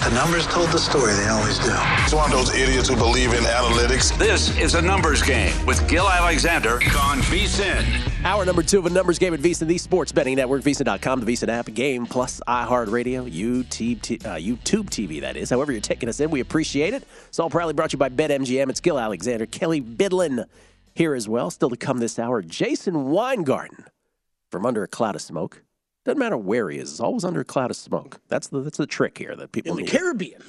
The numbers told the story, they always do. It's one of those idiots who believe in analytics. This is a numbers game with Gill Alexander on VSIN. Hour number two of a numbers game at VSIN, the sports betting network, VSIN.com, the VSIN app, game plus iHeartRadio, YouTube, uh, YouTube TV, that is. However, you're taking us in, we appreciate it. It's all proudly brought to you by BetMGM. It's Gill Alexander, Kelley Bydlon here as well. Still to come this hour, Jason Weingarten from Under a Cloud of Smoke. Doesn't matter where he is; it's always under a cloud of smoke. That's the that's the trick here that people in need. the Caribbean.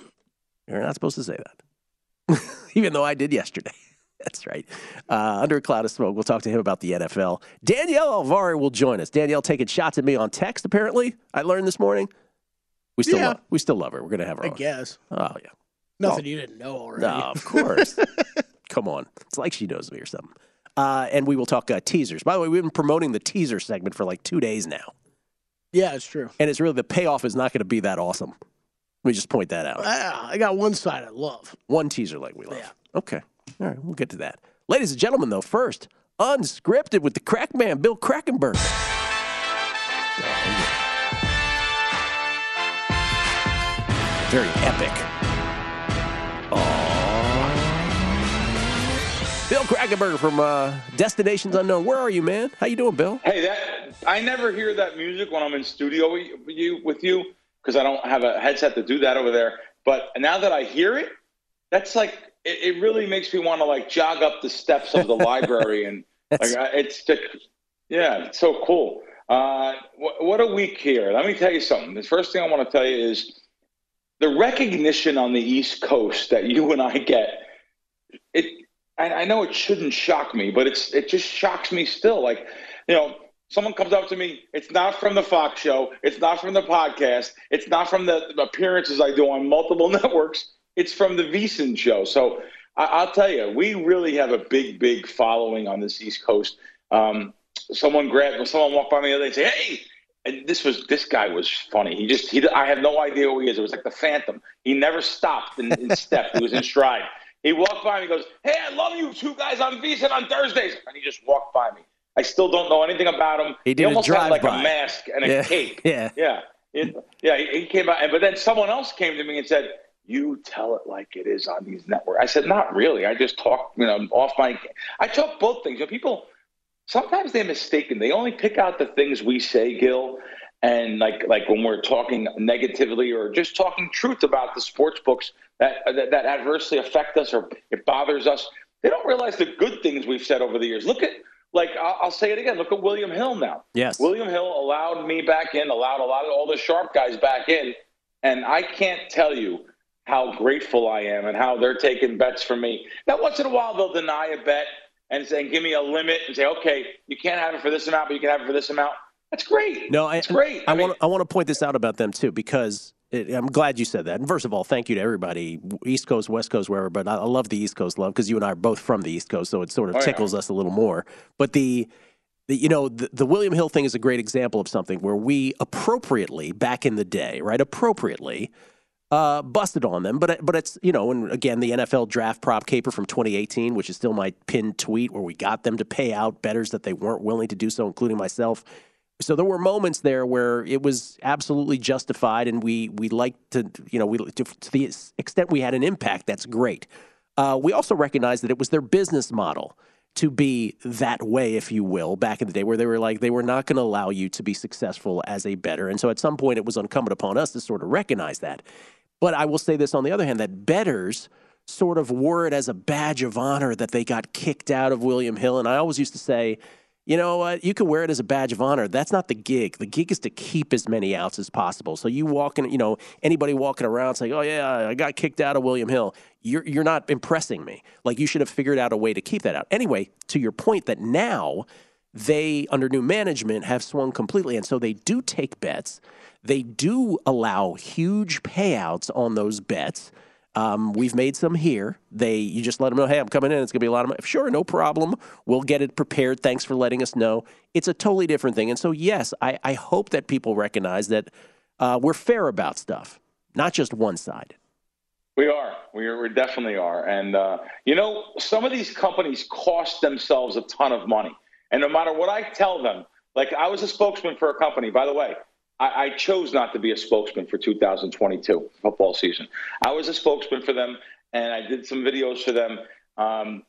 You're not supposed to say that, even though I did yesterday. That's right. Uh, under a cloud of smoke. We'll talk to him about the NFL. Danielle Alvari will join us. Danielle taking shots at me on text. Apparently, I learned this morning. We still Yeah. love, we still love her. We're gonna have her. I on. guess. Oh yeah. Nothing you didn't know already. No, of course. Come on. It's like she knows me or something. Uh, and we will talk uh, teasers. By the way, we've been promoting the teaser segment for like two days now. Yeah, it's true. And it's really the payoff is not going to be that awesome. Let me just point that out. Ah, I got one side I love. One teaser like we love. Yeah. Okay. All right. We'll get to that. Ladies and gentlemen, though, first, unscripted with the crack man, Bill Krackomberger. Very epic. Bill Krackomberger from uh, Destinations Unknown. Where are you, man? How you doing, Bill? Hey, that I never hear that music when I'm in studio with you with you because I don't have a headset to do that over there. But now that I hear it, that's like it, it really makes me want to like jog up the steps of the library and like it's just, yeah, it's so cool. Uh, what, what a week here! Let me tell you something. The first thing I want to tell you is the recognition on the East Coast that you and I get. It I, I know it shouldn't shock me, but it's it just shocks me still. Like, you know, someone comes up to me, it's not from the Fox show, it's not from the podcast, it's not from the appearances I do on multiple networks, it's from the VSIN show. So I, I'll tell you, we really have a big, big following on this East Coast. Um, someone grabbed, someone walked by me the other day and say, "Hey." And this was this guy was funny. He just he I have no idea who he is. It was like the Phantom. He never stopped in, in step. He was in stride. He walked by me. He goes, "Hey, I love you two guys on VSiN on Thursdays," and he just walked by me. I still don't know anything about him. He did a almost had like drive-by. a mask and a Yeah. cape. Yeah. yeah, It- yeah. He, he came out, but then someone else came to me and said, "You tell it like it is on these networks." I said, "Not really. I just talk, you know, off my. I talk both things. You know, people sometimes they're mistaken. They only pick out the things we say, Gil, and like like when we're talking negatively or just talking truth about the sports books that that, that adversely affect us or it bothers us. They don't realize the good things we've said over the years. Look at like I'll, I'll say it again. Look at William Hill now. Yes. William Hill allowed me back in, allowed a lot of all the sharp guys back in, and I can't tell you how grateful I am and how they're taking bets from me. Now, once in a while, they'll deny a bet and say, give me a limit and say, okay, you can't have it for this amount, but you can have it for this amount. That's great. No, I, it's great. I, I mean- want I want to point this out about them too because it, I'm glad you said that. And first of all, thank you to everybody, East Coast, West Coast, wherever. But I, I love the East Coast love because you and I are both from the East Coast, so it sort of Oh, yeah. tickles us a little more. But the the- you know, the, the William Hill thing is a great example of something where we appropriately, back in the day, right, appropriately, uh, busted on them. But but it's you know, and again, the NFL draft prop caper from 2018, which is still my pinned tweet, where we got them to pay out betters that they weren't willing to do so, including myself. So there were moments there where it was absolutely justified, and we we liked to you know we to, to the extent we had an impact. That's great. Uh, we also recognized that it was their business model to be that way, if you will, back in the day, where they were like they were not going to allow you to be successful as a better. And so at some point, it was incumbent upon us to sort of recognize that. But I will say this on the other hand that betters sort of wore it as a badge of honor that they got kicked out of William Hill. And I always used to say, you know what? You can wear it as a badge of honor. That's not the gig. The gig is to keep as many outs as possible. So you walking, you know, anybody walking around saying, "Oh yeah, I got kicked out of William Hill," you're you're not impressing me. Like you should have figured out a way to keep that out. Anyway, to your point that now they under new management have swung completely, and so they do take bets. They do allow huge payouts on those bets. Um, we've made some here. They you just let them know, hey, I'm coming in. It's gonna be a lot of money. Sure, no problem. We'll get it prepared. Thanks for letting us know. It's a totally different thing. And so yes, I, I hope that people recognize that uh, we're fair about stuff, not just one side. We are. We, are, we definitely are. And, uh, you know, some of these companies cost themselves a ton of money. And no matter what I tell them, like I was a spokesman for a company, by the way, I, I chose not to be a spokesman for 2022 football season. I was a spokesman for them, and I did some videos for them. Um,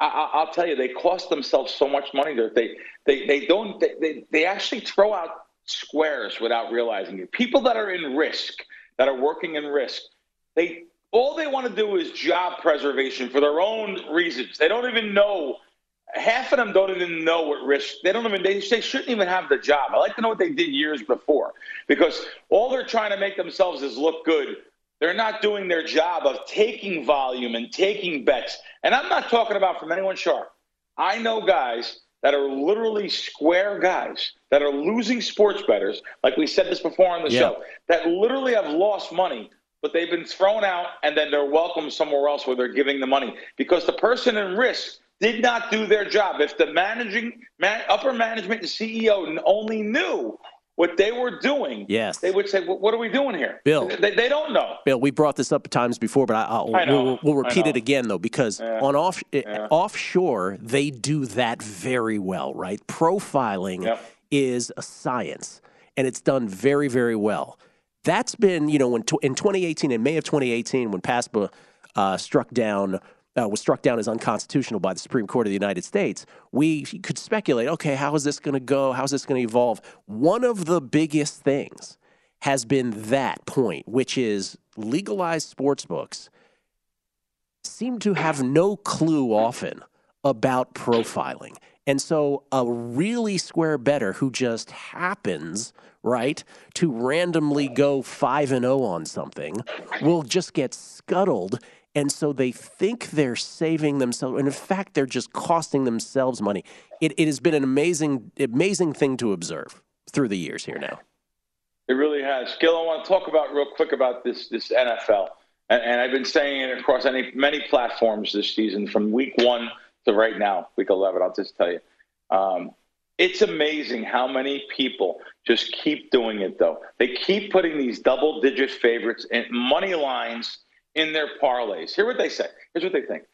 I, will tell you, they cost themselves so much money that they they they don't they, they, they actually throw out squares without realizing it. People that are in risk, that are working in risk, they all they want to do is job preservation for their own reasons. They don't even know half of them don't even know what risk they don't even they, they shouldn't even have the job. I like to know what they did years before because all they're trying to make themselves is look good. They're not doing their job of taking volume and taking bets. And i'm not talking about from anyone sharp. I know guys that are literally square guys that are losing sports betters like we said this before on the yeah. show that literally have lost money but they've been thrown out and then they're welcome somewhere else where they're giving the money. Because the person in risk did not do their job. If the managing man, upper management and CEO only knew what they were doing, yes, they would say, well, "What are we doing here?" Bill, they, they don't know. Bill, we brought this up times before, but I, will we'll, we'll, repeat it again though, because yeah. on off yeah. offshore they do that very well, right? Profiling yep. is a science, and it's done very, very well. That's been, you know, when in 2018, in May of 2018, when PASPA uh, struck down uh, was struck down as unconstitutional by the Supreme Court of the United States, we could speculate okay, how is this going to go? How is this going to evolve? One of the biggest things has been that point, which is legalized sports books seem to have no clue often about profiling. And so a really square better who just happens, right, to randomly go 5 and 0 on something will just get scuttled and so they think they're saving themselves. And in fact, they're just costing themselves money. It, it has been an amazing, amazing thing to observe through the years here now. It really has. Gil, I want to talk about real quick about this this NFL. And, and I've been saying it across any, many platforms this season, from week one to right now, week 11. I'll just tell you. Um, it's amazing how many people just keep doing it, though. They keep putting these double digit favorites and money lines in their parlays. Hear what they say. Here's what they think.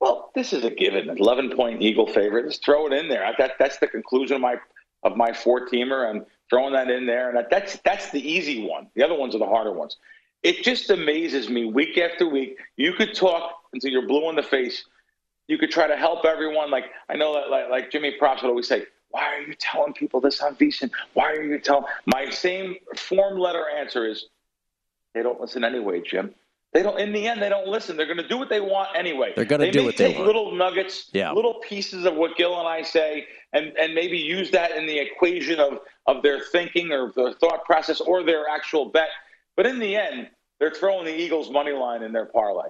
Well, this is a given. 11 point Eagle favorite. Just throw it in there. That, that's the conclusion of my of my four teamer. I'm throwing that in there, and that's that's the easy one. The other ones are the harder ones. It just amazes me week after week. You could talk until you're blue in the face. You could try to help everyone. Like I know that like, like Jimmy Props would always say, "Why are you telling people this on VSiN? Why are you telling?" My same form letter answer is, "They don't listen anyway, Jim." They don't. In the end, they don't listen. They're going to do what they want anyway. They're going to do what they want. They're gonna take little nuggets, yeah. little pieces of what Gil and I say, and and maybe use that in the equation of of their thinking or their thought process or their actual bet. But in the end, they're throwing the Eagles money line in their parlay.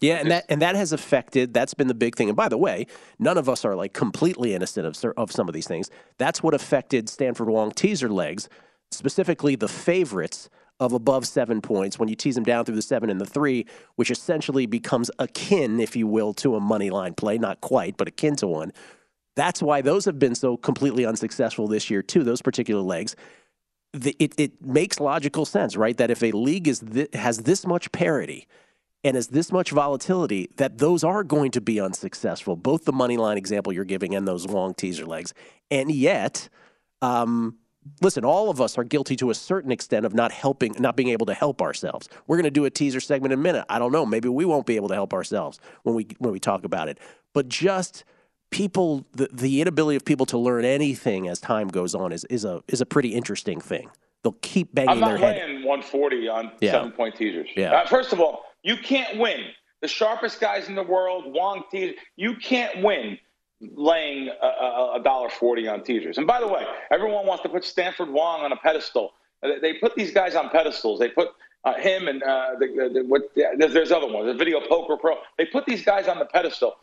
Yeah, and that and that has affected. That's been the big thing. And by the way, none of us are like completely innocent of of some of these things. That's what affected Stanford Wong teaser legs, specifically the favorites of above seven points when you tease them down through the seven and the three, which essentially becomes akin, if you will, to a money line play. Not quite, but akin to one. That's why those have been so completely unsuccessful this year, too, those particular legs. The, it, it makes logical sense, right? That if a league is th- has this much parity and has this much volatility, that those are going to be unsuccessful. Both the money line example you're giving and those long teaser legs. And yet, um, listen, all of us are guilty to a certain extent of not helping, not being able to help ourselves. We're going to do a teaser segment in a minute. I don't know. Maybe we won't be able to help ourselves when we when we talk about it. But just people, the, the inability of people to learn anything as time goes on is is a is a pretty interesting thing they'll keep banging I'm not their head. laying 140 on Yeah. seven point teasers. Yeah. Uh, first of all, you can't win. The sharpest guys in the world, Wong teaser, you can't win laying a, dollar forty on teasers. And by the way, everyone wants to put Stanford Wong on a pedestal. Uh, They- put these guys on pedestals. They put uh, him and uh, the, the, what, yeah, there's, there's other ones, the Video Poker Pro. They put these guys on the pedestal.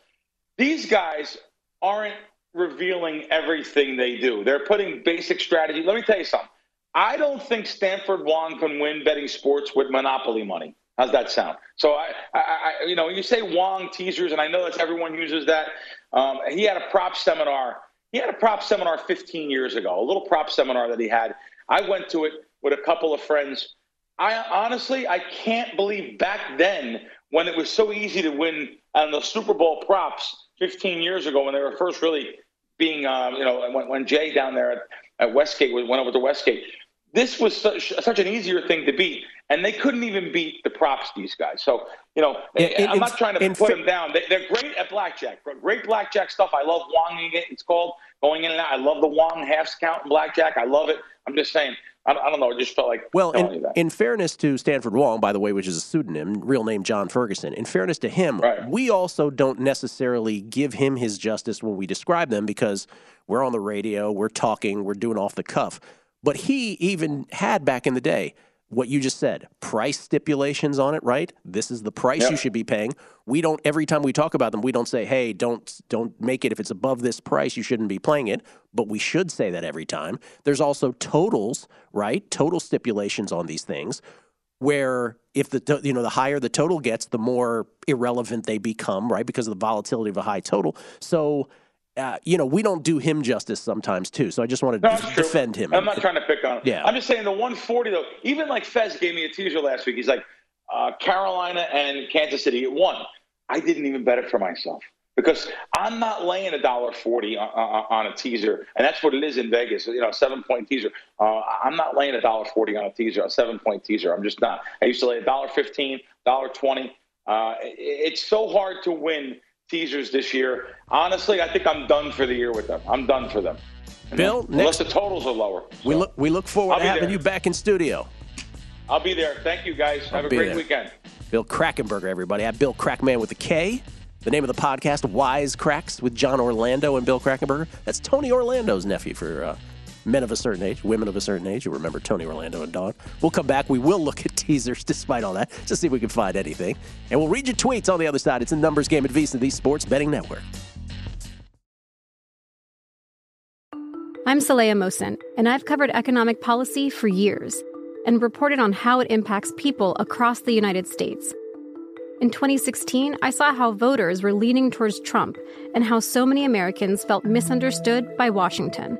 These guys aren't revealing everything they do. They're putting basic strategy. Let me tell you something. I don't think Stanford Wong can win betting sports with monopoly money. How's that sound? So I, I, I you know, you say Wong teasers, and I know that's everyone uses that. Um, he had a prop seminar. He had a prop seminar 15 years ago, a little prop seminar that he had. I went to it with a couple of friends. I honestly, I can't believe back then when it was so easy to win on the Super Bowl props 15 years ago when they were first really being, um, you know, when, when Jay down there at, at Westgate went over to Westgate. This was such, such an easier thing to beat, and they couldn't even beat the props. These guys. So you know, In- in- I'm not trying to put them down. They, they're great at blackjack. Great blackjack stuff. I love wonging it. It's called going in and out. I love the Wong halves count in blackjack. I love it. I'm just saying. I, I don't know. It just felt like Well, in, in fairness to Stanford Wong, by the way, which is a pseudonym, real name John Ferguson, in fairness to him, Right. we also don't necessarily give him his justice when we describe them because we're on the radio, we're talking, we're doing off the cuff. But he even had back in the day what you just said price stipulations on it, right? This is the price Yeah. you should be paying. We don't every time we talk about them, we don't say, "Hey, don't don't make it if it's above this price, you shouldn't be playing it." But we should say that every time. There's also totals, right? Total stipulations on these things where if the you know the higher the total gets, the more irrelevant they become, right? Because of the volatility of a high total. So, uh, you know, we don't do him justice sometimes too. So I just wanted No, to defend him. I'm not trying to pick on him. Yeah. I'm just saying the 140 though. Even like Fez gave me a teaser last week. He's like uh, Carolina and Kansas City at one. I didn't even bet it for myself because I'm not laying a dollar forty on, on on a teaser, and that's what it is in Vegas. You know, seven point teaser. Uh, I'm not laying a dollar forty on a teaser, a seven point teaser. I'm just not. I used to lay a dollar fifteen, dollar twenty. Uh, it's so hard to win teasers this year. Honestly, I think I'm done for the year with them. I'm done for them. You Bill, know, unless next- the totals are lower. we look we look forward I'll to having there. you back in studio. I'll be there. Thank you, guys. Have a great there. weekend. Bill Krackomberger, everybody. At Bill Krackman with a K. The name of the podcast, Wise Cracks, with John Orlando and Bill Krackomberger. That's Tony Orlando's nephew for uh, men of a certain age, women of a certain age. You remember Tony Orlando and Dawn. We'll come back. We will look at teasers despite all that, to see if we can find anything. And we'll read your tweets on the other side. It's a numbers game at VSiN, the Sports Betting Network. I'm Saleha Mohsin, and I've covered economic policy for years and reported on how it impacts people across the United States. In 2016, I saw how voters were leaning towards Trump and how so many Americans felt misunderstood by Washington.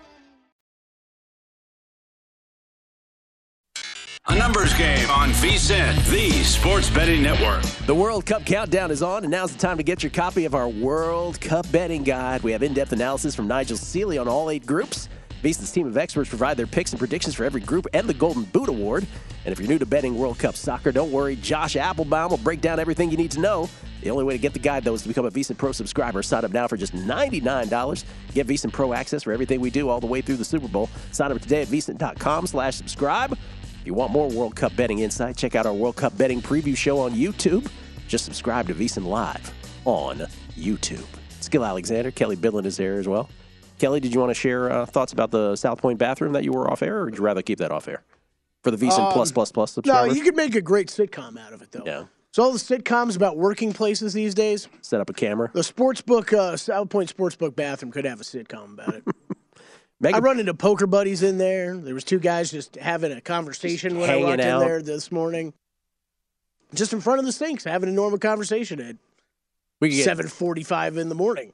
A numbers game on VSIN, the sports betting network. The World Cup countdown is on, and now's the time to get your copy of our World Cup betting guide. We have in depth analysis from Nigel Seeley on all eight groups. VSIN's team of experts provide their picks and predictions for every group and the Golden Boot Award. And if you're new to betting World Cup soccer, don't worry. Josh Appelbaum will break down everything you need to know. The only way to get the guide, though, is to become a VSIN Pro subscriber. Sign up now for just $99. Get VSIN Pro access for everything we do all the way through the Super Bowl. Sign up today at VSIN.com slash subscribe. If you want more World Cup betting insight, check out our World Cup betting preview show on YouTube. Just subscribe to VSIN Live on YouTube. Skill Alexander, Kelley Bydlon is there as well. Kelly, did you want to share uh, thoughts about the South Point bathroom that you were off air, or would you rather keep that off air for the VSIN Um, Plus Plus Plus No, subscribers? you could make a great sitcom out of it, though. Yeah. So all the sitcoms about working places these days, Set up a camera. the sportsbook, uh, South Point Sportsbook bathroom could have a sitcom about it. Make I run into poker buddies in there. There was two guys just having a conversation when I walked out. in there this morning, just in front of the sinks, having a normal conversation at We get- seven forty-five in the morning.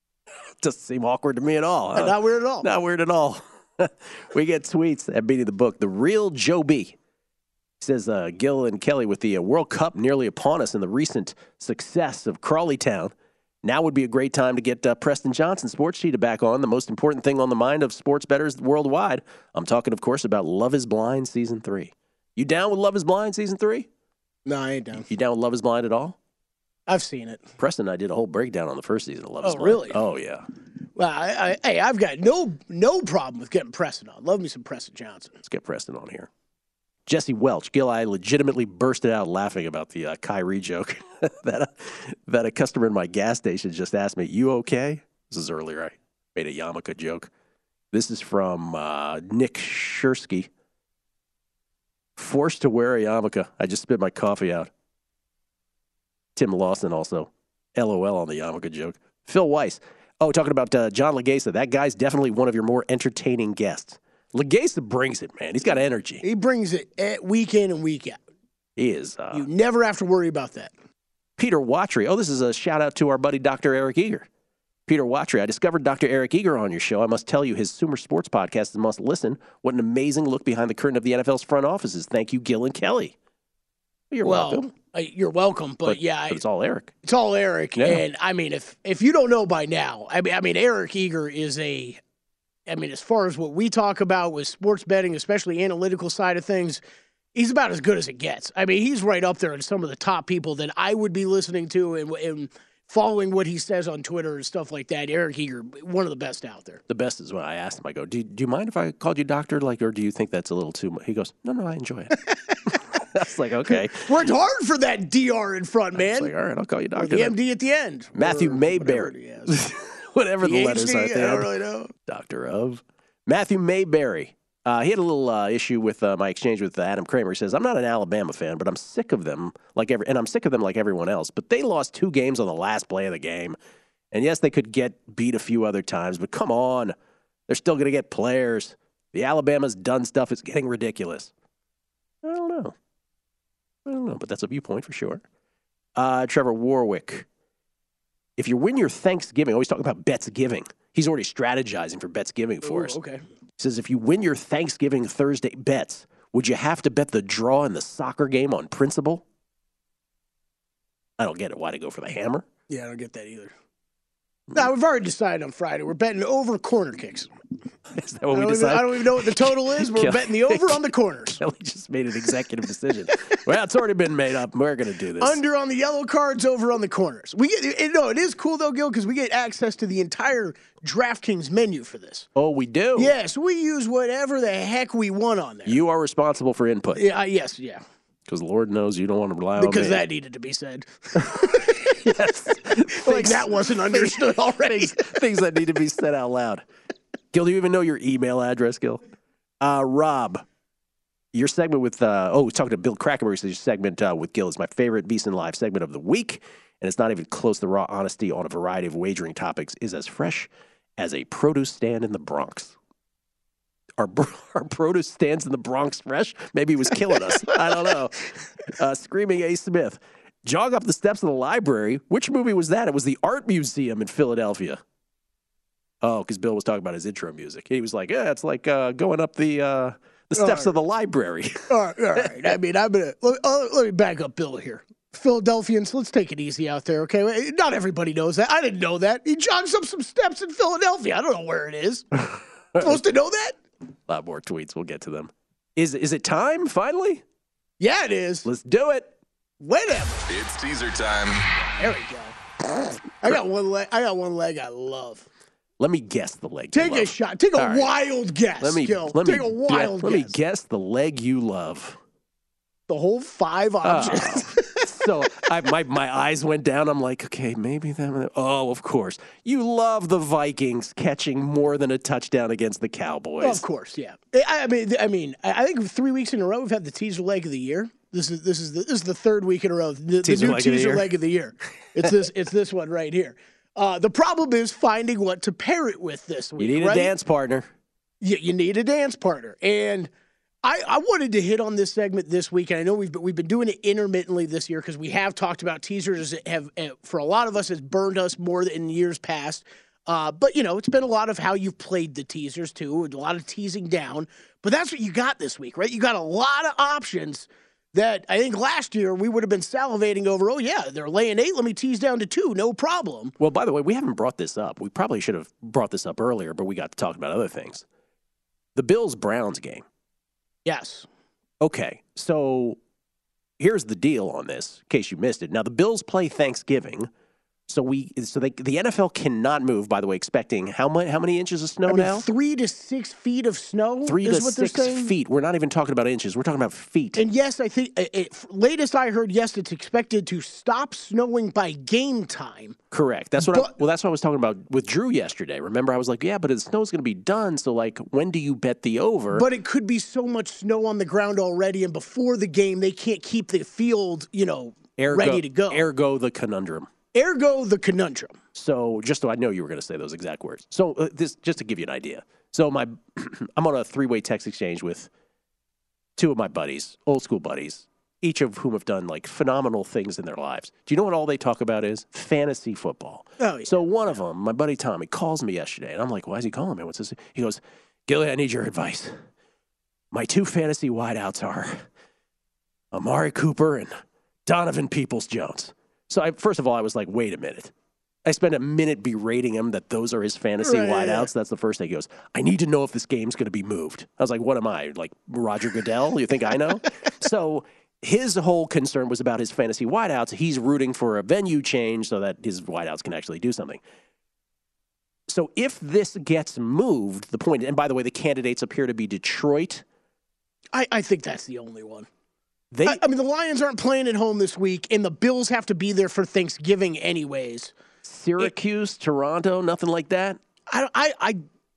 Doesn't seem awkward to me at all. huh? Not weird at all. Not weird at all. we get tweets at beating the book. The real Joe B says uh, Gil and Kelly with the uh, World Cup nearly upon us and the recent success of Crawley Town. Now would be a great time to get uh, Preston Johnson, sports cheetah, back on. The most important thing on the mind of sports bettors worldwide. I'm talking, of course, about Love Is Blind season three. You down with Love Is Blind season three? No, I ain't down. You down with Love Is Blind at all? I've seen it. Preston and I did a whole breakdown on the first season of Love Is Blind. Oh, really? Oh yeah. Well, I, I, hey, I've got no no problem with getting Preston on. Love me some Preston Johnson. Let's get Preston on here. Jesse Welch, Gil, I legitimately bursted out laughing about the uh, Kyrie joke that a, that a customer in my gas station just asked me, "You okay?" This is earlier. I made a yarmulke joke. This is from uh, Nick Shursky. Forced to wear a yarmulke. I just spit my coffee out. Tim Lawson also. LOL on the yarmulke joke. Phil Weiss. Oh, talking about uh, John Laghezza. That guy's definitely one of your more entertaining guests. Laghezza brings it, man. He's got energy. He brings it at week in and week out. He is. Uh, You never have to worry about that. Peter Watry. Oh, this is a shout out to our buddy Dr. Eric Eager. Peter Watry, I discovered Dr. Eric Eager on your show. I must tell you, his Sumer Sports podcast is a must listen. What an amazing look behind the curtain of the NFL's front offices. Thank you, Gil and Kelly. You're well, welcome. uh, you're welcome, but, yeah, but it's all Eric. It's all Eric, Yeah. and I mean, if if you don't know by now, I mean, I mean, Eric Eager is a, I mean, as far as what we talk about with sports betting, especially analytical side of things, he's about as good as it gets. I mean, he's right up there in some of the top people that I would be listening to and, and following what he says on Twitter and stuff like that. Eric Eager, one of the best out there. The best is when I asked him, I go, do, do you mind if I called you doctor? Like, or do you think that's a little too much? He goes, no, no, I enjoy it. I was like, okay. Worked hard for that dr in front, I man. was like, all right, I'll call you Or doctor. the. MD at the end. Matthew Or Mayberry. Whatever the letters are. I don't really know. Doctor of. Matthew Mayberry. Uh, he had a little uh, issue with uh, my exchange with uh, Adam Kramer. He says, "I'm not an Alabama fan, but I'm sick of them like every, and I'm sick of them like everyone else. But they lost two games on the last play of the game, and yes, they could get beat a few other times. But come on, they're still going to get players. The Alabama's done stuff. It's getting ridiculous. I don't know. I don't know, but that's a viewpoint for sure. Uh, Trevor Warwick. If you win your Thanksgiving, always talking about bets giving. He's already strategizing for bets giving for Ooh, us. okay. He says if you win your Thanksgiving Thursday bets, would you have to bet the draw in the soccer game on principle? I don't get it. Why to go for the hammer? Yeah, I don't get that either. No, we've already decided on Friday. We're betting over corner kicks. Is that what I, we even, decided? I don't even know what the total is. We're Kelly- betting the over on the corners. Kelly just made an executive decision. well, it's already been made up. We're going to do this. Under on the yellow cards, over on the corners. We get it, no, it is cool though, Gil, because we get access to the entire DraftKings menu for this. oh, we do. Yes, we use whatever the heck we want on there. You are responsible for input Yeah, uh, yes, yeah, because Lord knows you don't want to rely on because that needed to be said. yes. like that wasn't understood already. things, things that need to be said out loud. Gil, do you even know your email address, Gil? Uh, Rob, your segment with, uh, oh, talking to Bill Krackomberger, so your segment uh, with Gil is my favorite VSiN Live segment of the week. And it's not even close. The raw honesty on a variety of wagering topics is as fresh as a produce stand in the Bronx. Our, our produce stands in the Bronx fresh? Maybe he was killing us. I don't know. Uh, Screaming A. Smith. Jog up the steps of the library. Which movie was that? It was the Art Museum in Philadelphia. Oh, because Bill was talking about his intro music. He was like, "Yeah, it's like uh, going up the uh, the steps right. of the library. All right, all right. I mean, I'm gonna let, uh, let me back up Bill here. Philadelphians, let's take it easy out there, okay? Not everybody knows that. I didn't know that. He jogs up some steps in Philadelphia. I don't know where it is. Supposed to know that? A lot more tweets. We'll get to them. Is is it time finally? Yeah, it is. Let's do it. Whatever. It's teaser time. There we go. I got one leg. I got one leg I love. Let me guess the leg. you Take a love. shot. Take a All right. wild guess. Let me Gil. let Take me a guess- wild Let me guess. guess the leg you love. The whole five options. Oh. so I, my my eyes went down. I'm like, okay, maybe them. Oh, of course, you love the Vikings catching more than a touchdown against the Cowboys. Of course, yeah. I I mean, I mean, I I think three weeks in a row we've had the teaser leg of the year. This is this is the, this is the third week in a row. The, the new leg of the teaser leg of the year. It's this. It's this one right here. Uh, the problem is finding what to pair it with this week. You need right? a dance partner. you, you need a dance partner. And I, I wanted to hit on this segment this week, and I know we've been, we've been doing it intermittently this year because we have talked about teasers that have uh, for a lot of us has burned us more than in years past. Uh, but you know, it's been a lot of how you've played the teasers too, and a lot of teasing down. But that's what you got this week, right? You got a lot of options that I think last year we would have been salivating over. Oh yeah, they're laying eight. Let me tease down to two, no problem. Well, by the way, we haven't brought this up. We probably should have brought this up earlier, but we got to talk about other things. The Bills Browns game. Yes. Okay, so here's the deal on this, in case you missed it. Now the Bills play Thanksgiving, so we so they the NFL cannot move. By the way, expecting how much how many inches of snow I mean, now? three to six feet of snow. Three to six feet. We're not even talking about inches. We're talking about feet. And yes, I think it, latest I heard, yes, it's expected to stop snowing by game time. Correct. That's what. I, But- well, that's what I was talking about with Drew yesterday. Remember, I was like, "Yeah, but the snow's going to be done. So, like, when do you bet the over?" But it could be so much snow on the ground already, and before the game, they can't keep the field, you know, ergo, ready to go. Ergo, the conundrum. Ergo, the conundrum. So, just so I know you were going to say those exact words. So, uh, this just to give you an idea. So, my I'm on a three-way text exchange with two of my buddies, old school buddies, each of whom have done like phenomenal things in their lives. Do you know what all they talk about is fantasy football? Oh, yeah. So one of them, my buddy Tommy, calls me yesterday, and I'm like, "Why is he calling me? What's this?" He goes, "Gilly, I need your advice. My two fantasy wideouts are Amari Cooper and Donovan Peoples Jones." So I, first of all, I was like, "Wait a minute." I spent a minute berating him that those are his fantasy Right, yeah, wideouts. That's the first thing he goes. I need to know if this game's going to be moved. I was like, "What am I like Roger Goodell? You think I know?" so his whole concern was about his fantasy wideouts. He's rooting for a venue change so that his wideouts can actually do something. So if this gets moved, the point, and by the way, the candidates appear to be Detroit. I, I think that's the only one. They, I, I mean, the Lions aren't playing at home this week, and the Bills have to be there for Thanksgiving anyways. Syracuse, Toronto, nothing like that. I, I, I,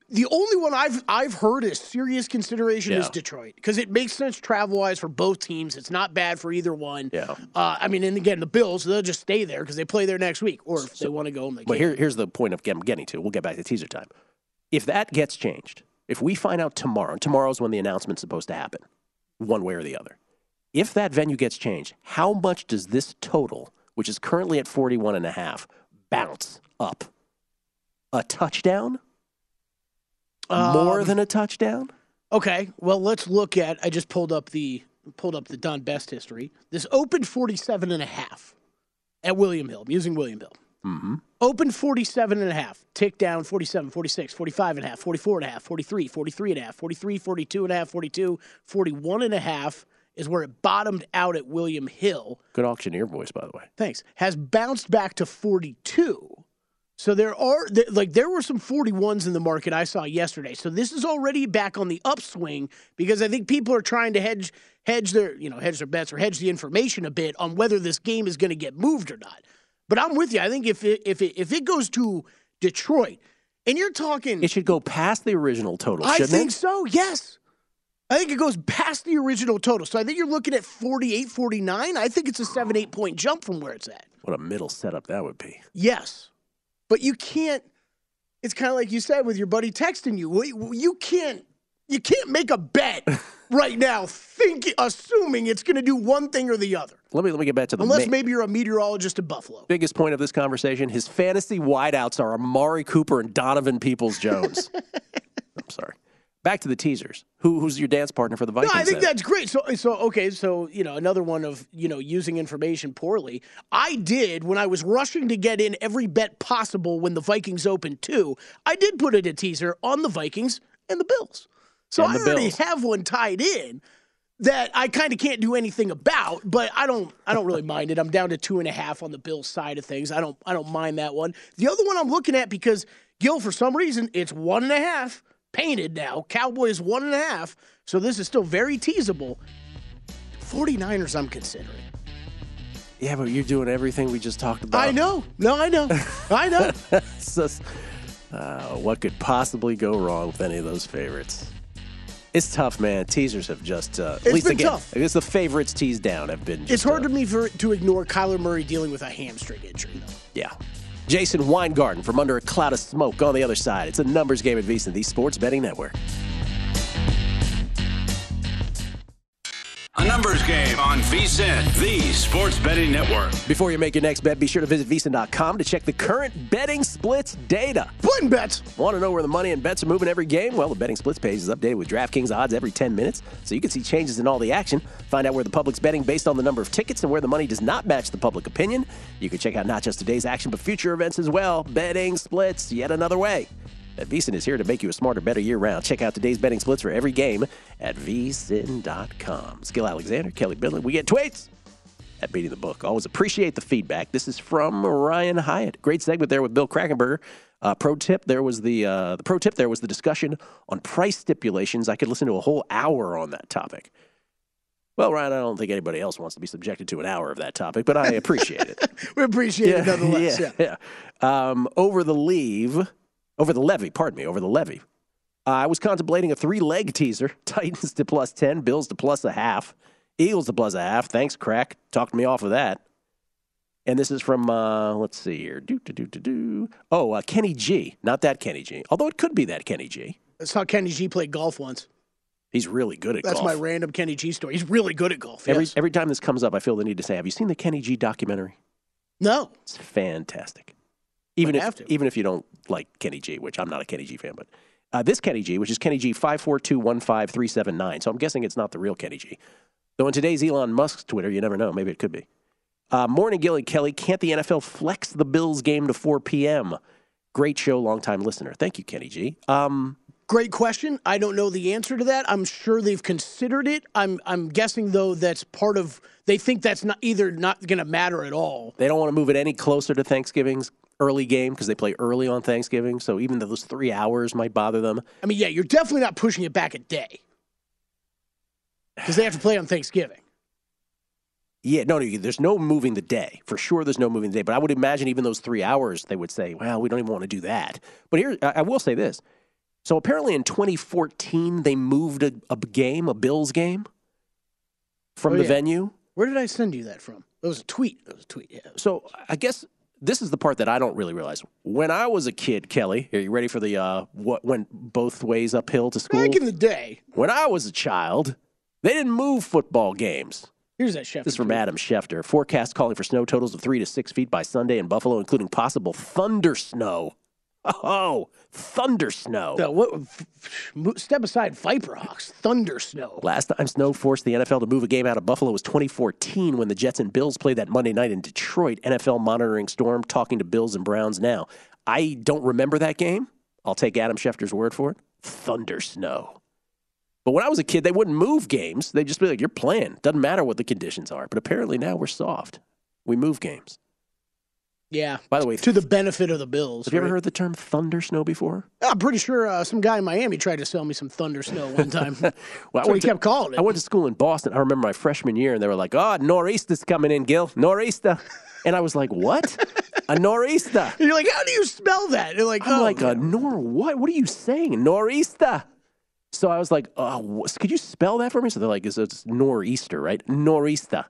the only one I've I've heard is serious consideration is Detroit because it makes sense travel wise for both teams. It's not bad for either one. Yeah. Uh, I mean, and again, the Bills they'll just stay there because they play there next week, or if they want to go home, they But here, here's the point of I'm getting to. We'll get back to teaser time. If that gets changed, if we find out tomorrow, tomorrow's when the announcement's supposed to happen, one way or the other. If that venue gets changed, how much does this total, which is currently at 41 and a half, bounce up? A touchdown? More Um, than a touchdown? Okay, well, let's look at. I just pulled up the pulled up the Don Best history. This opened 47 and a half at William Hill. I'm using William Hill. Mm-hmm. Open 47 and a half, tick down 47, 46, 45 and a half, 44 and a half, 43, 43 and a half, 43, 42 and a half, 42, 41 and a half is where it bottomed out at William Hill. Good auctioneer voice, by the way. Thanks. Has bounced back to 42. So there are like there were some 41s in the market I saw yesterday. So this is already back on the upswing because I think people are trying to hedge hedge their, you know, hedge their bets or hedge the information a bit on whether this game is going to get moved or not. But I'm with you. I think if it if it if it goes to Detroit and you're talking It should go past the original total, I shouldn't it? I think it? so. Yes. I think it goes past the original total. So I think you're looking at 48 49. I think it's a 7 8 point jump from where it's at. What a middle setup that would be. Yes. But you can't it's kind of like you said with your buddy texting you. You can't you can't make a bet right now thinking assuming it's going to do one thing or the other. Let me let me get back to the Unless ma- maybe you're a meteorologist in Buffalo. biggest point of this conversation. His fantasy wideouts are Amari Cooper and Donovan Peoples Jones. I'm sorry. Back to the teasers. Who, who's your dance partner for the Vikings? No, I think then? that's great. So, so okay, so you know, another one of you know using information poorly. I did when I was rushing to get in every bet possible when the Vikings opened too. I did put in a teaser on the Vikings and the Bills. So I the already Bills. have one tied in that I kind of can't do anything about. But I don't, I don't really mind it. I'm down to two and a half on the Bills side of things. I don't, I don't mind that one. The other one I'm looking at because Gil, for some reason, it's one and a half painted now. Cowboys one and a half. So this is still very teasable. 49ers, I'm considering. Yeah, but you're doing everything we just talked about. I know. No, I know. I know. Just, uh, what could possibly go wrong with any of those favorites? It's tough, man. Teasers have just, uh, at least been again, tough. I guess the favorites teased down have been just, it's hard to me for to ignore Kyler Murray dealing with a hamstring injury, though. Yeah. Jason Weingarten from Under a Cloud of Smoke on the other side. It's a numbers game at VSiN, the Sports Betting Network. A numbers game on VSIN, the Sports Betting Network. Before you make your next bet, be sure to visit VSiN.com to check the current betting splits data. Splitting bets. Want to know where the money and bets are moving every game? Well, the betting splits page is updated with DraftKings odds every 10 minutes, so you can see changes in all the action. Find out where the public's betting based on the number of tickets and where the money does not match the public opinion. You can check out not just today's action, but future events as well. Betting splits, yet another way. That VSiN is here to make you a smarter, better year round. Check out today's betting splits for every game at vsin.com. Skill Alexander, Kelley Bydlon. We get tweets at Beating the Book. Always appreciate the feedback. This is from Ryan Hyatt. Great segment there with Bill Krackomberger. Uh, pro tip there was the uh, the pro tip there was the discussion on price stipulations. I could listen to a whole hour on that topic. Well, Ryan, I don't think anybody else wants to be subjected to an hour of that topic, but I appreciate it. We appreciate it nonetheless. Yeah. yeah. yeah. Um, over the leave, over the levy, pardon me, over the levy. Uh, I was contemplating a three leg teaser Titans to plus 10, Bills to plus a half, Eagles to plus a half. Thanks, Crack. Talked me off of that. And this is from, uh, let's see here. Do, do, do, do, do. Oh, uh, Kenny G. Not that Kenny G. Although it could be that Kenny G. That's how Kenny G played golf once. He's really good at That's golf. That's my random Kenny G story. He's really good at golf. Every, yes. every time this comes up, I feel the need to say, have you seen the Kenny G documentary? No. It's fantastic. Even if to. even if you don't like Kenny G, which I'm not a Kenny G fan, but uh, this Kenny G, which is Kenny G five four two one five three seven nine. So I'm guessing it's not the real Kenny G. Though in today's Elon Musk's Twitter, you never know. Maybe it could be. Uh, Morning, Gilly Kelly. Can't the NFL flex the Bills game to 4 p.m.? Great show, longtime listener. Thank you, Kenny G. Um, Great question. I don't know the answer to that. I'm sure they've considered it. I'm I'm guessing though that's part of they think that's not either not going to matter at all. they don't want to move it any closer to Thanksgiving's early game because they play early on Thanksgiving. So even though those three hours might bother them. I mean, yeah, you're definitely not pushing it back a day because they have to play on Thanksgiving. Yeah, no, no, there's no moving the day. For sure, there's no moving the day. But I would imagine even those three hours, they would say, well, we don't even want to do that. But here, I will say this. So apparently in 2014, they moved a, a game, a Bills game, from Oh, the yeah. venue. Where did I send you that from? It was a tweet. It was a tweet. Yeah. So I guess this is the part that I don't really realize. When I was a kid, Kelly, are you ready for the uh, what went both ways uphill to school? Back in the day, when I was a child, they didn't move football games. here's that chef. This is from Adam Schefter. Forecast calling for snow totals of three to six feet by Sunday in Buffalo, including possible thunder snow. Oh, thunder snow. The, what, step aside, Viper Hawks, Thunder Snow. Last time snow forced the NFL to move a game out of Buffalo was 2014 when the Jets and Bills played that Monday night in Detroit. NFL monitoring storm talking to Bills and Browns now. I don't remember that game. I'll take Adam Schefter's word for it. Thunder snow. But when I was a kid, they wouldn't move games. They'd just be like, you're playing. Doesn't matter what the conditions are. But apparently now we're soft. We move games. Yeah. By the way, To the benefit of the Bills. have you ever heard the term thunder snow before? I'm pretty sure uh, some guy in Miami tried to sell me some Thunder Snow one time. Well, what he to, kept calling it. I went to school in Boston. I remember my freshman year, and they were like, "Oh, nor'easter's coming in, Gil. Nor'easter," and I was like, "What? a nor'easter?" And you're like, how do you spell that? You're like, I'm oh, like, a nor what? What are you saying? Nor'easter. So I was like, oh, could you spell that for me? So they're like, it's, it's nor'easter, right? Nor'easter.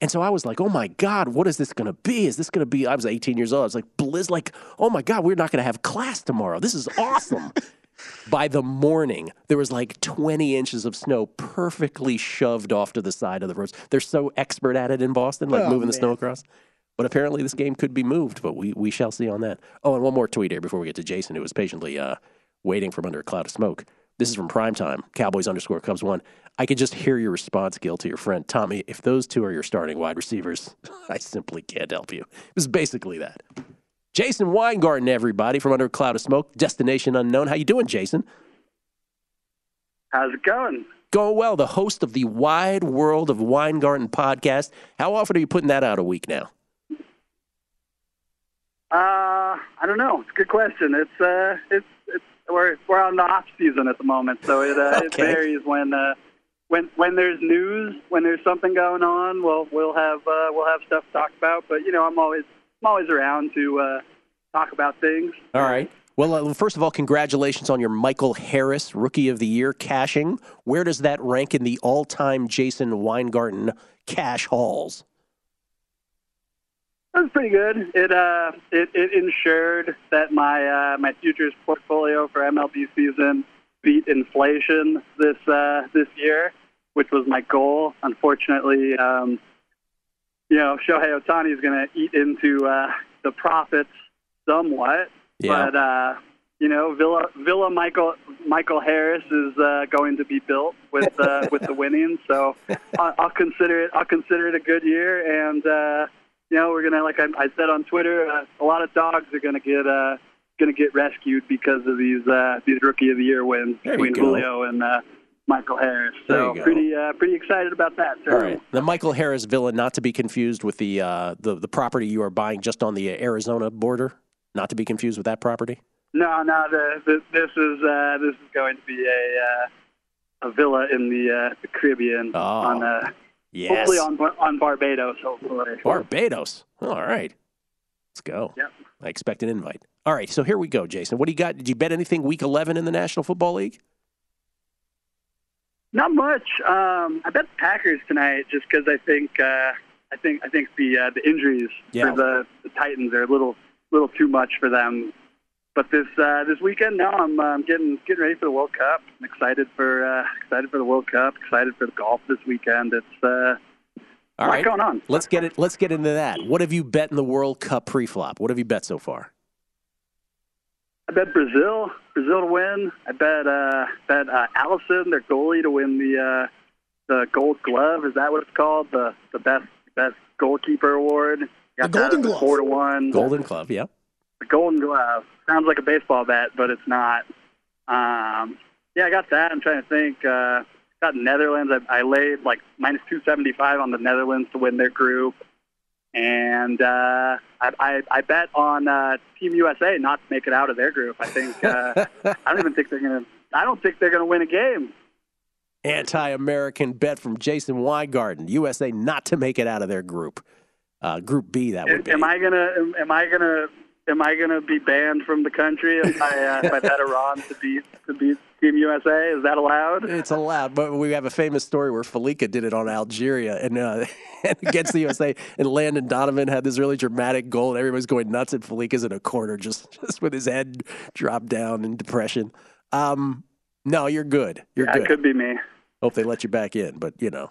And so I was like, oh my God, what is this going to be? Is this going to be? I was 18 years old. I was like, blizz, like, oh my God, we're not going to have class tomorrow. This is awesome. By the morning, there was like 20 inches of snow perfectly shoved off to the side of the roads. They're so expert at it in Boston, like Oh, moving the snow across. But apparently, this game could be moved, but we, we shall see on that. Oh, and one more tweet here before we get to Jason, who was patiently uh, waiting from under a cloud of smoke. This is from Primetime, Cowboys underscore Cubs one. I could just hear your response, Gil, to your friend Tommy. If those two are your starting wide receivers, I simply can't help you. It was basically that. Jason Weingarten, everybody, from Under a Cloud of Smoke, Destination Unknown. How you doing, Jason? How's it going? Going well. The host of the Wide World of Weingarten podcast. How often are you putting that out a week now? Uh, I don't know. It's a good question. It's uh, it's it's we're we're on the off season at the moment, so it uh, it varies when uh, when when there's news, when there's something going on. We'll we'll have uh, we'll have stuff to talk about. But you know, I'm always I'm always around to uh, talk about things. All right. Well, uh, first of all, congratulations on your Michael Harris Rookie of the Year cashing. Where does that rank in the all-time Jason Weingarten cash hauls? That was pretty good. It uh it, it ensured that my uh, my futures portfolio for MLB season beat inflation this uh, this year, which was my goal. Unfortunately, um, you know Shohei Ohtani is going to eat into uh, the profits somewhat, Yeah. but uh, you know Villa Villa Michael Michael Harris is uh, going to be built with uh, with the winnings, so I'll, I'll consider it I'll consider it a good year and. Uh, you know, we're gonna like I, I said on Twitter, uh, a lot of dogs are gonna get uh, gonna get rescued because of these uh, these rookie of the year wins There between. Julio and uh, Michael Harris. So pretty uh, pretty excited about that. All right. The Michael Harris Villa, not to be confused with the, uh, the the property you are buying just on the Arizona border. Not to be confused with that property. No, no, the, the, this is uh, this is going to be a uh, a villa in the uh, the Caribbean on uh, Oh, Yes. hopefully on on Barbados. Hopefully. Barbados. All right. Let's go. Yep. I expect an invite. All right. So here we go, Jason. What do you got? Did you bet anything week 11 in the National Football League? Not much. Um, I bet the Packers tonight, just because I think uh, I think I think the uh, the injuries Yeah. for the, the Titans are a little little too much for them. But this uh, this weekend, now I'm um, getting getting ready for the World Cup. I'm excited for uh, excited for the World Cup. Excited for the golf this weekend. It's uh, All right. going on. Let's get it. Let's get into that. What have you bet in the World Cup pre-flop? What have you bet so far? I bet Brazil, Brazil to win. I bet uh, bet uh, Alisson, their goalie, to win the uh, the Gold Glove. Is that what it's called? The the best best goalkeeper award. Got The Golden Glove. Four to one. Golden Glove. Yeah. The Golden Glove sounds like a baseball bat, but it's not. Um, yeah, I got that. I'm trying to think. Uh, got Netherlands. I, I laid like minus 275 on the Netherlands to win their group, and uh, I, I, I bet on uh, Team USA not to make it out of their group. I think. Uh, I don't even think they're gonna. I don't think they're gonna win a game. Anti-American bet from Jason Weingarten. USA not to make it out of their group. Uh, group B, that would be. Am I gonna? Am, am I gonna? Am I gonna be banned from the country if I, uh, if I bet Iran to beat to beat Team USA? Is that allowed? It's allowed, but we have a famous story where Felica did it on Algeria and, uh, and against the USA, and Landon Donovan had this really dramatic goal, and everybody's going nuts, and Felica's in a corner just, just with his head dropped down in depression. Um, no, you're good. You're Yeah, good. it could be me. Hope they let you back in, but you know,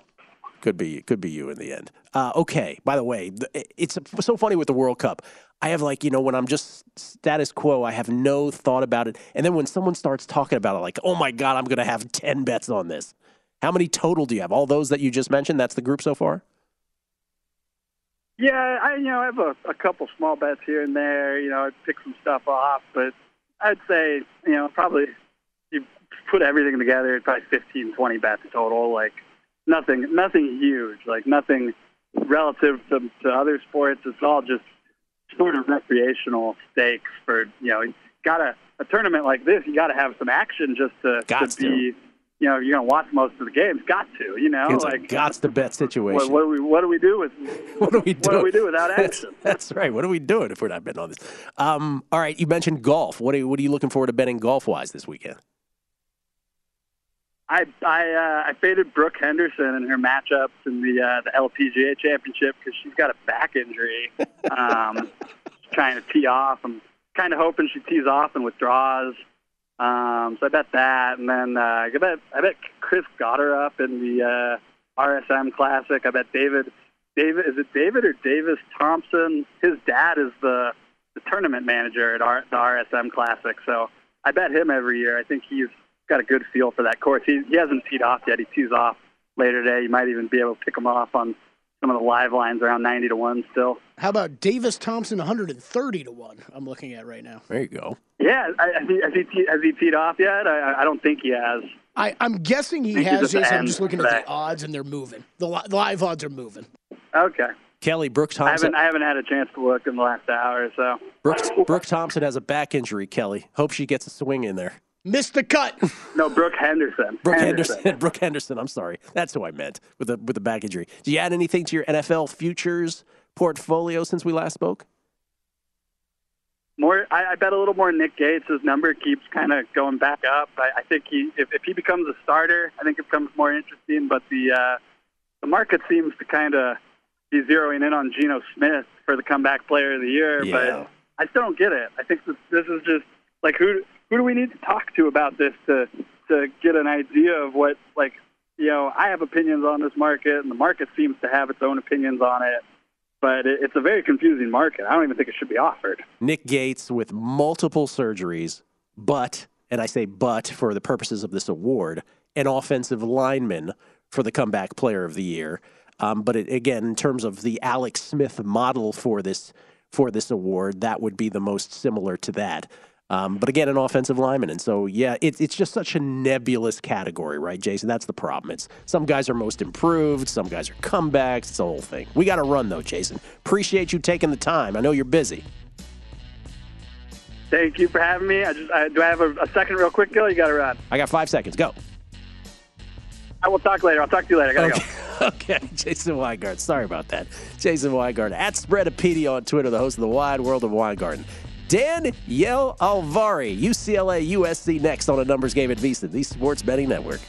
could be could be you in the end. Uh, okay. By the way, it's so funny with the World Cup. I have like you know when I'm just status quo, I have no thought about it, and then when someone starts talking about it, like, oh my god, I'm going to have ten bets on this. How many total do you have? All those that you just mentioned. That's the group so far. Yeah, I you know I have a, a couple small bets here and there. You know, I pick some stuff off, but I'd say you know probably you put everything together, it's probably 15, 20 bets total. Like nothing, nothing huge. Like nothing relative to to other sports. It's all just sort of recreational stakes for you know. Got to a tournament like this, you got to have some action just to, to to. be. You know, you're gonna watch most of the games. Got to, you know, it's like gots to bet situation. what, what do we what do we do with What do we do? what do we do without action? That's right. What are we doing if we're not betting on this? Um, all right, you mentioned golf. What are you, what are you looking forward to betting golf wise this weekend? I I uh, I faded Brooke Henderson in her matchups in the uh, the LPGA Championship because she's got a back injury. Um, trying to tee off. I'm kind of hoping she tees off and withdraws. Um, so I bet that, and then uh, I bet I bet Chris Gotterup in the uh, RSM Classic. I bet David David is it David or Davis Thompson? His dad is the the tournament manager at R, the RSM Classic. So I bet him every year. I think he's got a good feel for that course. He he hasn't teed off yet. He tees off later today. You might even be able to pick him off on some of the live lines around 90 to 1 still. How about Davis Thompson 130 to 1? I'm looking at right now. There you go. Yeah, has he, has he, te- has he teed off yet? I, I don't think he has. I, I'm guessing he has, he's Jason. I'm just looking today. at the odds, and they're moving. The, li- the live odds are moving. Okay. Kelly Brooks I Thompson. haven't I haven't had a chance to look in the last hour or so. Brooks, Brooke Thompson has a back injury. Kelly, hope she gets a swing in there. Missed the cut. No, Brooke Henderson. Brooke Henderson. Brooke Henderson. I'm sorry. That's who I meant with the with the back injury. Do you add anything to your NFL futures portfolio since we last spoke? More, I, I bet a little more. Nick Gates' his number keeps kind of going back up. I, I think he, if, if he becomes a starter, I think it becomes more interesting. But the uh, the market seems to kind of be zeroing in on Geno Smith for the comeback player of the year. Yeah. But I still don't get it. I think this, this is just like who who do we need to talk to about this to to get an idea of what like you know I have opinions on this market and the market seems to have its own opinions on it. But it, it's a very confusing market. I don't even think it should be offered. Nick Gates with multiple surgeries, but, and I say but for the purposes of this award, an offensive lineman for the comeback player of the year. Um, but it, again, in terms of the Alex Smith model for this for this award, that would be the most similar to that. Um, but again, an offensive lineman, and so yeah, it, it's just such a nebulous category, right, Jason? That's the problem. It's some guys are most improved, some guys are comebacks. It's the whole thing. We got to run though, Jason. Appreciate you taking the time. I know you're busy. Thank you for having me. I just I, do I have a, a second, real quick, Gill? You got to run. I got five seconds. Go. I will talk later. I'll talk to you later. I gotta go. Okay, Jason Weingart. Sorry about that. Jason Weingart at Spreadapedia on Twitter, the host of the Wide World of Weingarten. Dan Yel Alvari, UCLA USC next on a numbers game at VSiN, the Sports Betting Network.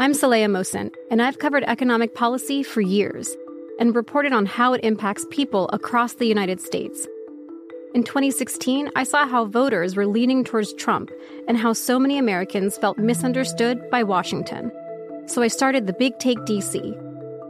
I'm Saleha Mohsin, and I've covered economic policy for years and reported on how it impacts people across the United States. In 2016, I saw how voters were leaning towards Trump and how so many Americans felt misunderstood by Washington. So I started the Big Take DC.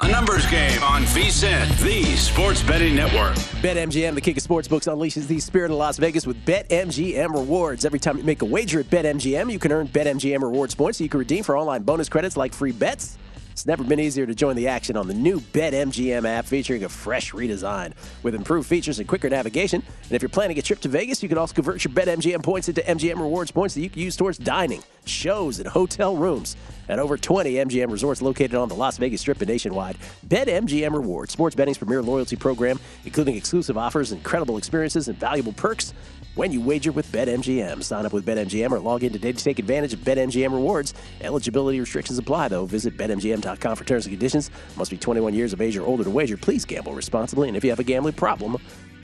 A numbers game on VSiN, the Sports Betting Network. BetMGM, the king of sportsbooks, unleashes the spirit of Las Vegas with BetMGM rewards. Every time you make a wager at BetMGM, you can earn BetMGM rewards points so you can redeem for online bonus credits like free bets. It's never been easier to join the action on the new BetMGM app featuring a fresh redesign with improved features and quicker navigation. And if you're planning a trip to Vegas, you can also convert your BetMGM points into MGM rewards points that you can use towards dining, shows, and hotel rooms at over 20 MGM resorts located on the Las Vegas Strip and nationwide. BetMGM Rewards, sports betting's premier loyalty program, including exclusive offers, incredible experiences, and valuable perks when you wager with BetMGM. Sign up with BetMGM or log in today to take advantage of BetMGM rewards. Eligibility restrictions apply, though. Visit BetMGM.com for terms and conditions. Must be 21 years of age or older to wager. Please gamble responsibly, and if you have a gambling problem,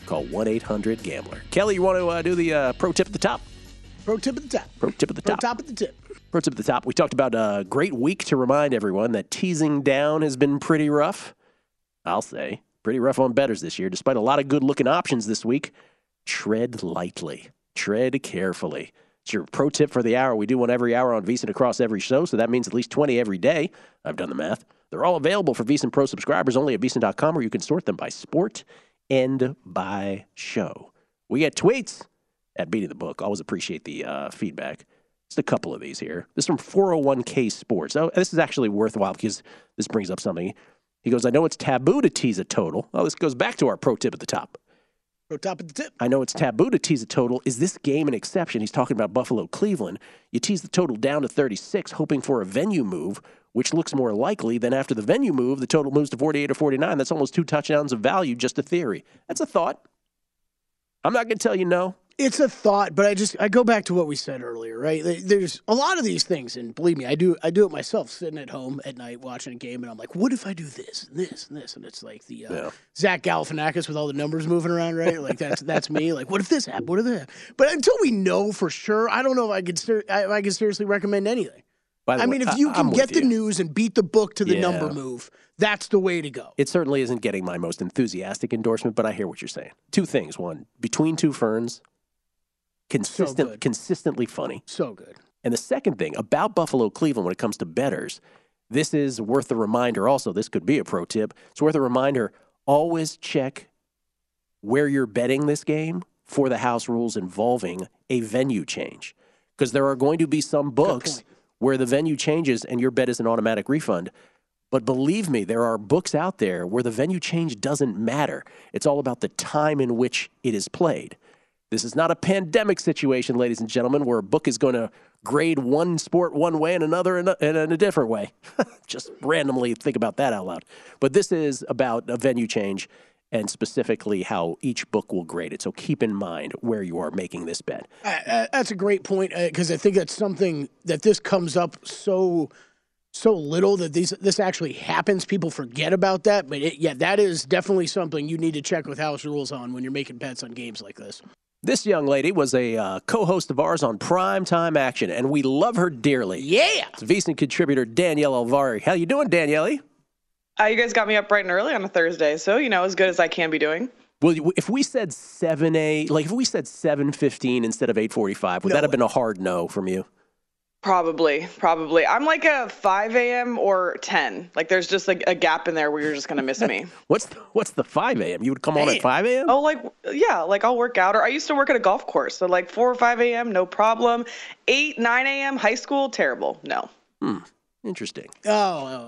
Call 1 800 Gambler. Kelly, you want to uh, do the uh, pro tip at the top? Pro tip at the top. Pro tip at the top. Pro top. at the tip. Pro tip at the top. We talked about a great week to remind everyone that teasing down has been pretty rough. I'll say pretty rough on betters this year, despite a lot of good looking options this week. Tread lightly, tread carefully. It's your pro tip for the hour. We do one every hour on VSiN across every show, so that means at least 20 every day. I've done the math. They're all available for VSiN Pro subscribers only at VSiN.com, where you can sort them by sport and by show. We get tweets at Beating the Book. Always appreciate the uh, feedback. Just a couple of these here. This is from 401k Sports. Oh, this is actually worthwhile because this brings up something. He goes, I know it's taboo to tease a total. Oh, this goes back to our pro tip at the top. Top at the tip. I know it's taboo to tease a total. Is this game an exception? He's talking about Buffalo Cleveland. You tease the total down to 36, hoping for a venue move, which looks more likely than after the venue move, the total moves to 48 or 49. That's almost two touchdowns of value, just a theory. That's a thought. I'm not going to tell you no. It's a thought, but I just I go back to what we said earlier, right? There's a lot of these things, and believe me, I do I do it myself, sitting at home at night watching a game, and I'm like, what if I do this and this and this, and it's like the uh, Zach Galifianakis with all the numbers moving around, right? Like that's that's me. Like, what if this happened? What if that? But until we know for sure, I don't know if I could ser- if I could seriously recommend anything. By the I way, mean, if I- you can get the you. news and beat the book to the Yeah. number move, that's the way to go. It certainly isn't getting my most enthusiastic endorsement, but I hear what you're saying. Two things. One, between two ferns, consistent, good. consistently funny. So good. And the second thing about Buffalo Cleveland when it comes to betters, this is worth a reminder also. This could be a pro tip. It's worth a reminder. Always check where you're betting this game for the house rules involving a venue change. Because there are going to be some books where the venue changes and your bet is an automatic refund. But believe me, there are books out there where the venue change doesn't matter. It's all about the time in which it is played. This is not a pandemic situation, ladies and gentlemen, where a book is going to grade one sport one way and another in a, in a different way. Just randomly think about that out loud. But this is about a venue change and specifically how each book will grade it. So keep in mind where you are making this bet. Uh, uh, that's a great point because I think that's something that this comes up so so little that these this actually happens. People forget about that, but it, yeah, that is definitely something you need to check with house rules on when you're making bets on games like this. This young lady was a uh, co-host of ours on Prime Time Action, and we love her dearly. Yeah, it's VSiN contributor Danielle Alvari. How you doing, Danielle? Uh, you guys got me up bright and early on a Thursday, so you know as good as I can be doing. Well, if we said seven a, like if we said seven fifteen instead of eight forty-five, would No that have been a hard no from you? Probably, probably. I'm like a 5 a.m. or 10. Like there's just like a gap in there where you're just gonna miss me. What's the, what's the five a.m. You would come on at five a.m. Oh, like yeah, like I'll work out. Or I used to work at a golf course, so like 4 or 5 a.m. no problem. 8, 9 a.m. high school terrible. No. Hmm. Interesting. Oh,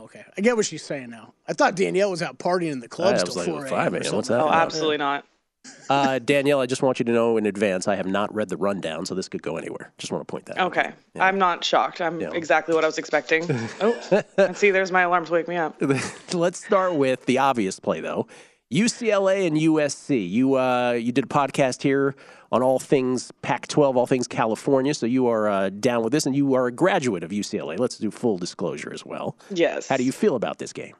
oh, okay. I get what she's saying now. I thought Danielle was out partying in the clubs I was till like, 4 5 a.m. or a.m., what's that Oh, about? absolutely not. Uh, Danielle, I just want you to know in advance, I have not read the rundown, so this could go anywhere. Just want to point that. out. Okay. I'm not shocked. I'm Yeah. exactly what I was expecting. oh, and see, there's my alarm to wake me up. Let's start with the obvious play, though. UCLA and USC. You uh, you did a podcast here on all things Pac-12, all things California. So you are uh, down with this, and you are a graduate of UCLA. Let's do full disclosure as well. Yes. How do you feel about this game?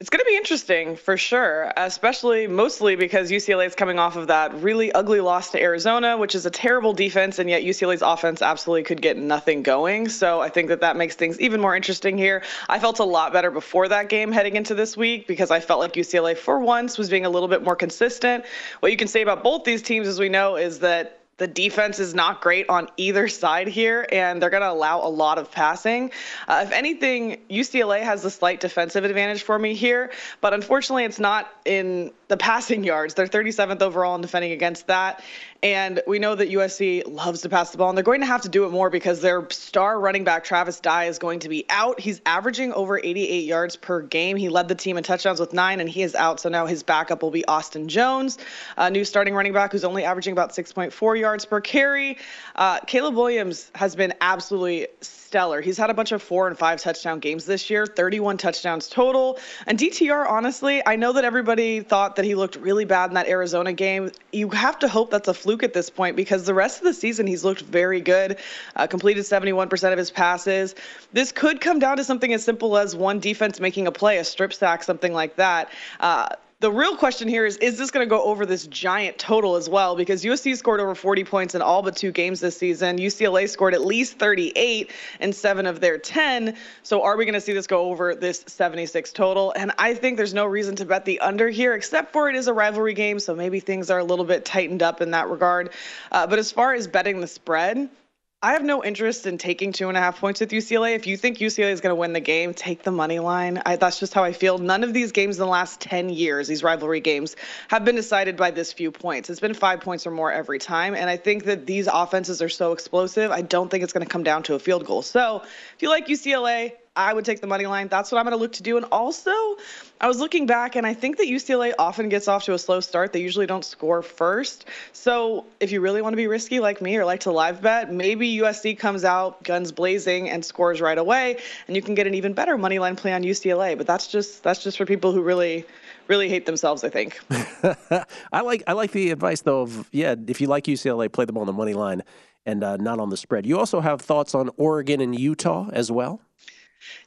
It's going to be interesting for sure, especially mostly because UCLA is coming off of that really ugly loss to Arizona, which is a terrible defense, and yet UCLA's offense absolutely could get nothing going. So I think that that makes things even more interesting here. I felt a lot better before that game heading into this week because I felt like UCLA for once was being a little bit more consistent. What you can say about both these teams, as we know, is that the defense is not great on either side here, and they're going to allow a lot of passing. Uh, if anything, UCLA has a slight defensive advantage for me here, but unfortunately, it's not in the passing yards. They're 37th overall in defending against that. And we know that USC loves to pass the ball, and they're going to have to do it more because their star running back, Travis Dye, is going to be out. He's averaging over 88 yards per game. He led the team in touchdowns with nine, and he is out. So now his backup will be Austin Jones, a new starting running back who's only averaging about 6.4 yards per carry. Uh, Caleb Williams has been absolutely stellar. He's had a bunch of four and five touchdown games this year, 31 touchdowns total. And DTR, honestly, I know that everybody thought that he looked really bad in that Arizona game. You have to hope that's a fluke at this point because the rest of the season he's looked very good, uh, completed 71% of his passes. This could come down to something as simple as one defense making a play, a strip sack, something like that. Uh, the real question here is is this going to go over this giant total as well? Because USC scored over 40 points in all but two games this season. UCLA scored at least 38 in seven of their 10. So are we going to see this go over this 76 total? And I think there's no reason to bet the under here, except for it is a rivalry game. So maybe things are a little bit tightened up in that regard. Uh, but as far as betting the spread, I have no interest in taking two and a half points with UCLA. If you think UCLA is going to win the game, take the money line. I, that's just how I feel. None of these games in the last 10 years, these rivalry games, have been decided by this few points. It's been five points or more every time. And I think that these offenses are so explosive, I don't think it's going to come down to a field goal. So if you like UCLA, I would take the money line. That's what I'm going to look to do. And also, I was looking back, and I think that UCLA often gets off to a slow start. They usually don't score first. So if you really want to be risky like me or like to live bet, maybe USC comes out guns blazing and scores right away, and you can get an even better money line play on UCLA. But that's just that's just for people who really really hate themselves. I think. I like I like the advice though of yeah, if you like UCLA, play them on the money line and uh, not on the spread. You also have thoughts on Oregon and Utah as well.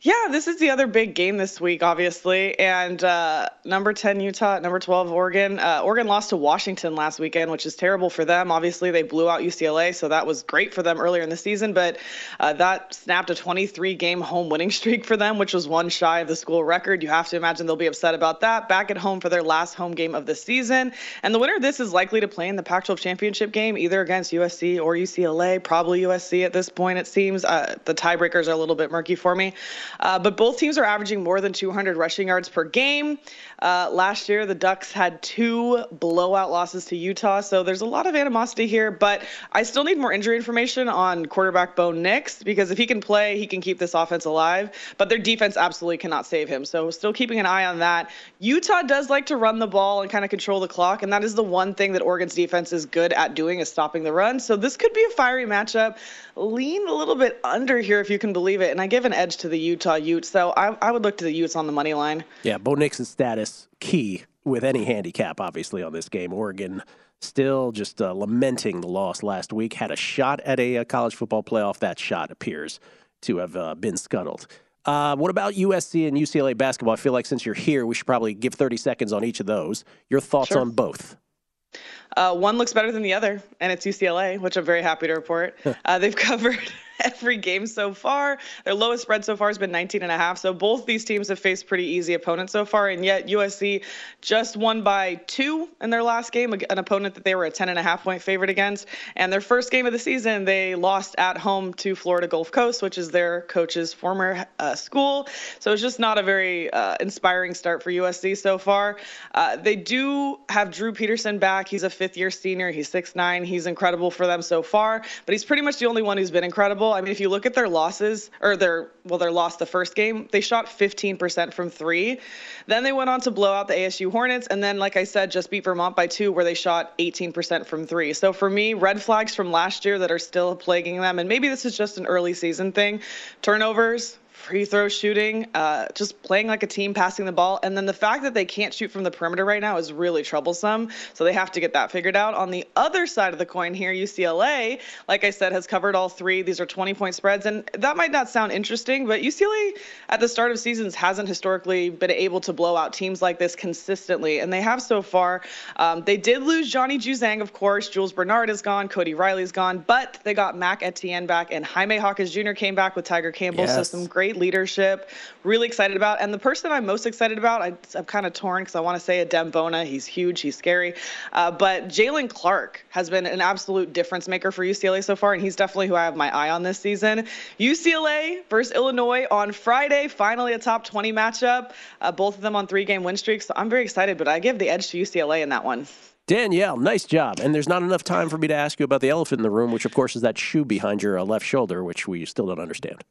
Yeah, this is the other big game this week, obviously. And uh, number 10, Utah, number 12, Oregon. Uh, Oregon lost to Washington last weekend, which is terrible for them. Obviously, they blew out UCLA, so that was great for them earlier in the season. But uh, that snapped a 23 game home winning streak for them, which was one shy of the school record. You have to imagine they'll be upset about that. Back at home for their last home game of the season. And the winner of this is likely to play in the Pac 12 championship game, either against USC or UCLA, probably USC at this point, it seems. Uh, the tiebreakers are a little bit murky for me. Uh, but both teams are averaging more than 200 rushing yards per game. Uh, last year, the Ducks had two blowout losses to Utah, so there's a lot of animosity here. But I still need more injury information on quarterback Bo Nix because if he can play, he can keep this offense alive. But their defense absolutely cannot save him. So still keeping an eye on that. Utah does like to run the ball and kind of control the clock, and that is the one thing that Oregon's defense is good at doing is stopping the run. So this could be a fiery matchup. Lean a little bit under here if you can believe it, and I give an edge to the Utah Utes. So I, I would look to the Utes on the money line. Yeah, Bo Nixon's status key with any handicap, obviously, on this game. Oregon still just uh, lamenting the loss last week. Had a shot at a, a, college football playoff. That shot appears to have uh, been scuttled. Uh, what about USC and UCLA basketball? I feel like since you're here, we should probably give 30 seconds on each of those. Your thoughts sure. on both? Uh, one looks better than the other, and it's UCLA, which I'm very happy to report. Uh, they've covered every game so far. Their lowest spread so far has been 19 and a half. So both these teams have faced pretty easy opponents so far, and yet USC just won by two in their last game, an opponent that they were a 10 and a half point favorite against. And their first game of the season, they lost at home to Florida Gulf Coast, which is their coach's former uh, school. So it's just not a very uh, inspiring start for USC so far. Uh, they do have Drew Peterson back. He's a fifth year senior. He's 6'9. He's incredible for them so far, but he's pretty much the only one who's been incredible. I mean, if you look at their losses or their well, their loss the first game, they shot 15% from three. Then they went on to blow out the ASU Hornets, and then, like I said, just beat Vermont by two, where they shot 18% from three. So for me, red flags from last year that are still plaguing them, and maybe this is just an early season thing. Turnovers, free throw shooting, uh, just playing like a team, passing the ball. And then the fact that they can't shoot from the perimeter right now is really troublesome. So they have to get that figured out. On the other side of the coin here, UCLA, like I said, has covered all three. These are 20 point spreads. And that might not sound interesting, but UCLA at the start of seasons hasn't historically been able to blow out teams like this consistently. And they have so far. Um, they did lose Johnny Juzang, of course. Jules Bernard is gone. Cody Riley's gone. But they got Mac Etienne back, and Jaime Jaquez Jr. came back with Tiger Campbell. Yes. So some great leadership. Really excited about. And the person I'm most excited about, I, am kind of torn because I want to say Adem Bona. He's huge. He's scary. Uh, but Jaylen Clark has been an absolute difference maker for UCLA so far, and he's definitely who I have my eye on this season. UCLA versus Illinois on Friday. Finally, a top 20 matchup. Uh, both of them on three-game win streaks. So I'm very excited, but I give the edge to UCLA in that one. Danielle, nice job. And there's not enough time for me to ask you about the elephant in the room, which, of course, is that shoe behind your uh, left shoulder, which we still don't understand.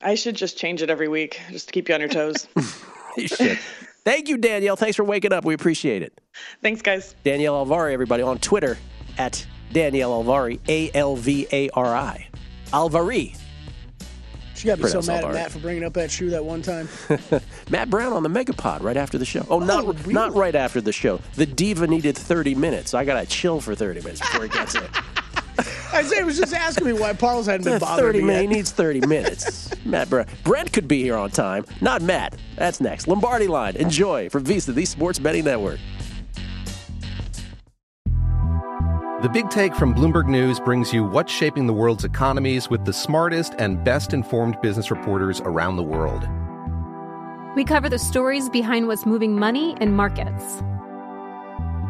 I should just change it every week just to keep you on your toes. you should. Thank you, Danielle. Thanks for waking up. We appreciate it. Thanks, guys. Danielle Alvari, everybody, on Twitter at Danielle Alvari, A L V A R I. Alvari. She got me so mad at Matt for bringing up that shoe that one time. Matt Brown on the Megapod right after the show. Oh, oh not oh, really? not right after the show. The diva needed 30 minutes. I got to chill for 30 minutes before he gets it. Isaiah was just asking me why Paul's hadn't been bothering 30 me minutes. yet. He needs 30 minutes. Matt Brent. Brent could be here on time. Not Matt. That's next. Lombardi line. Enjoy from VSiN, the Sports Betting Network. The Big Take from Bloomberg News brings you what's shaping the world's economies with the smartest and best informed business reporters around the world. We cover the stories behind what's moving money and markets.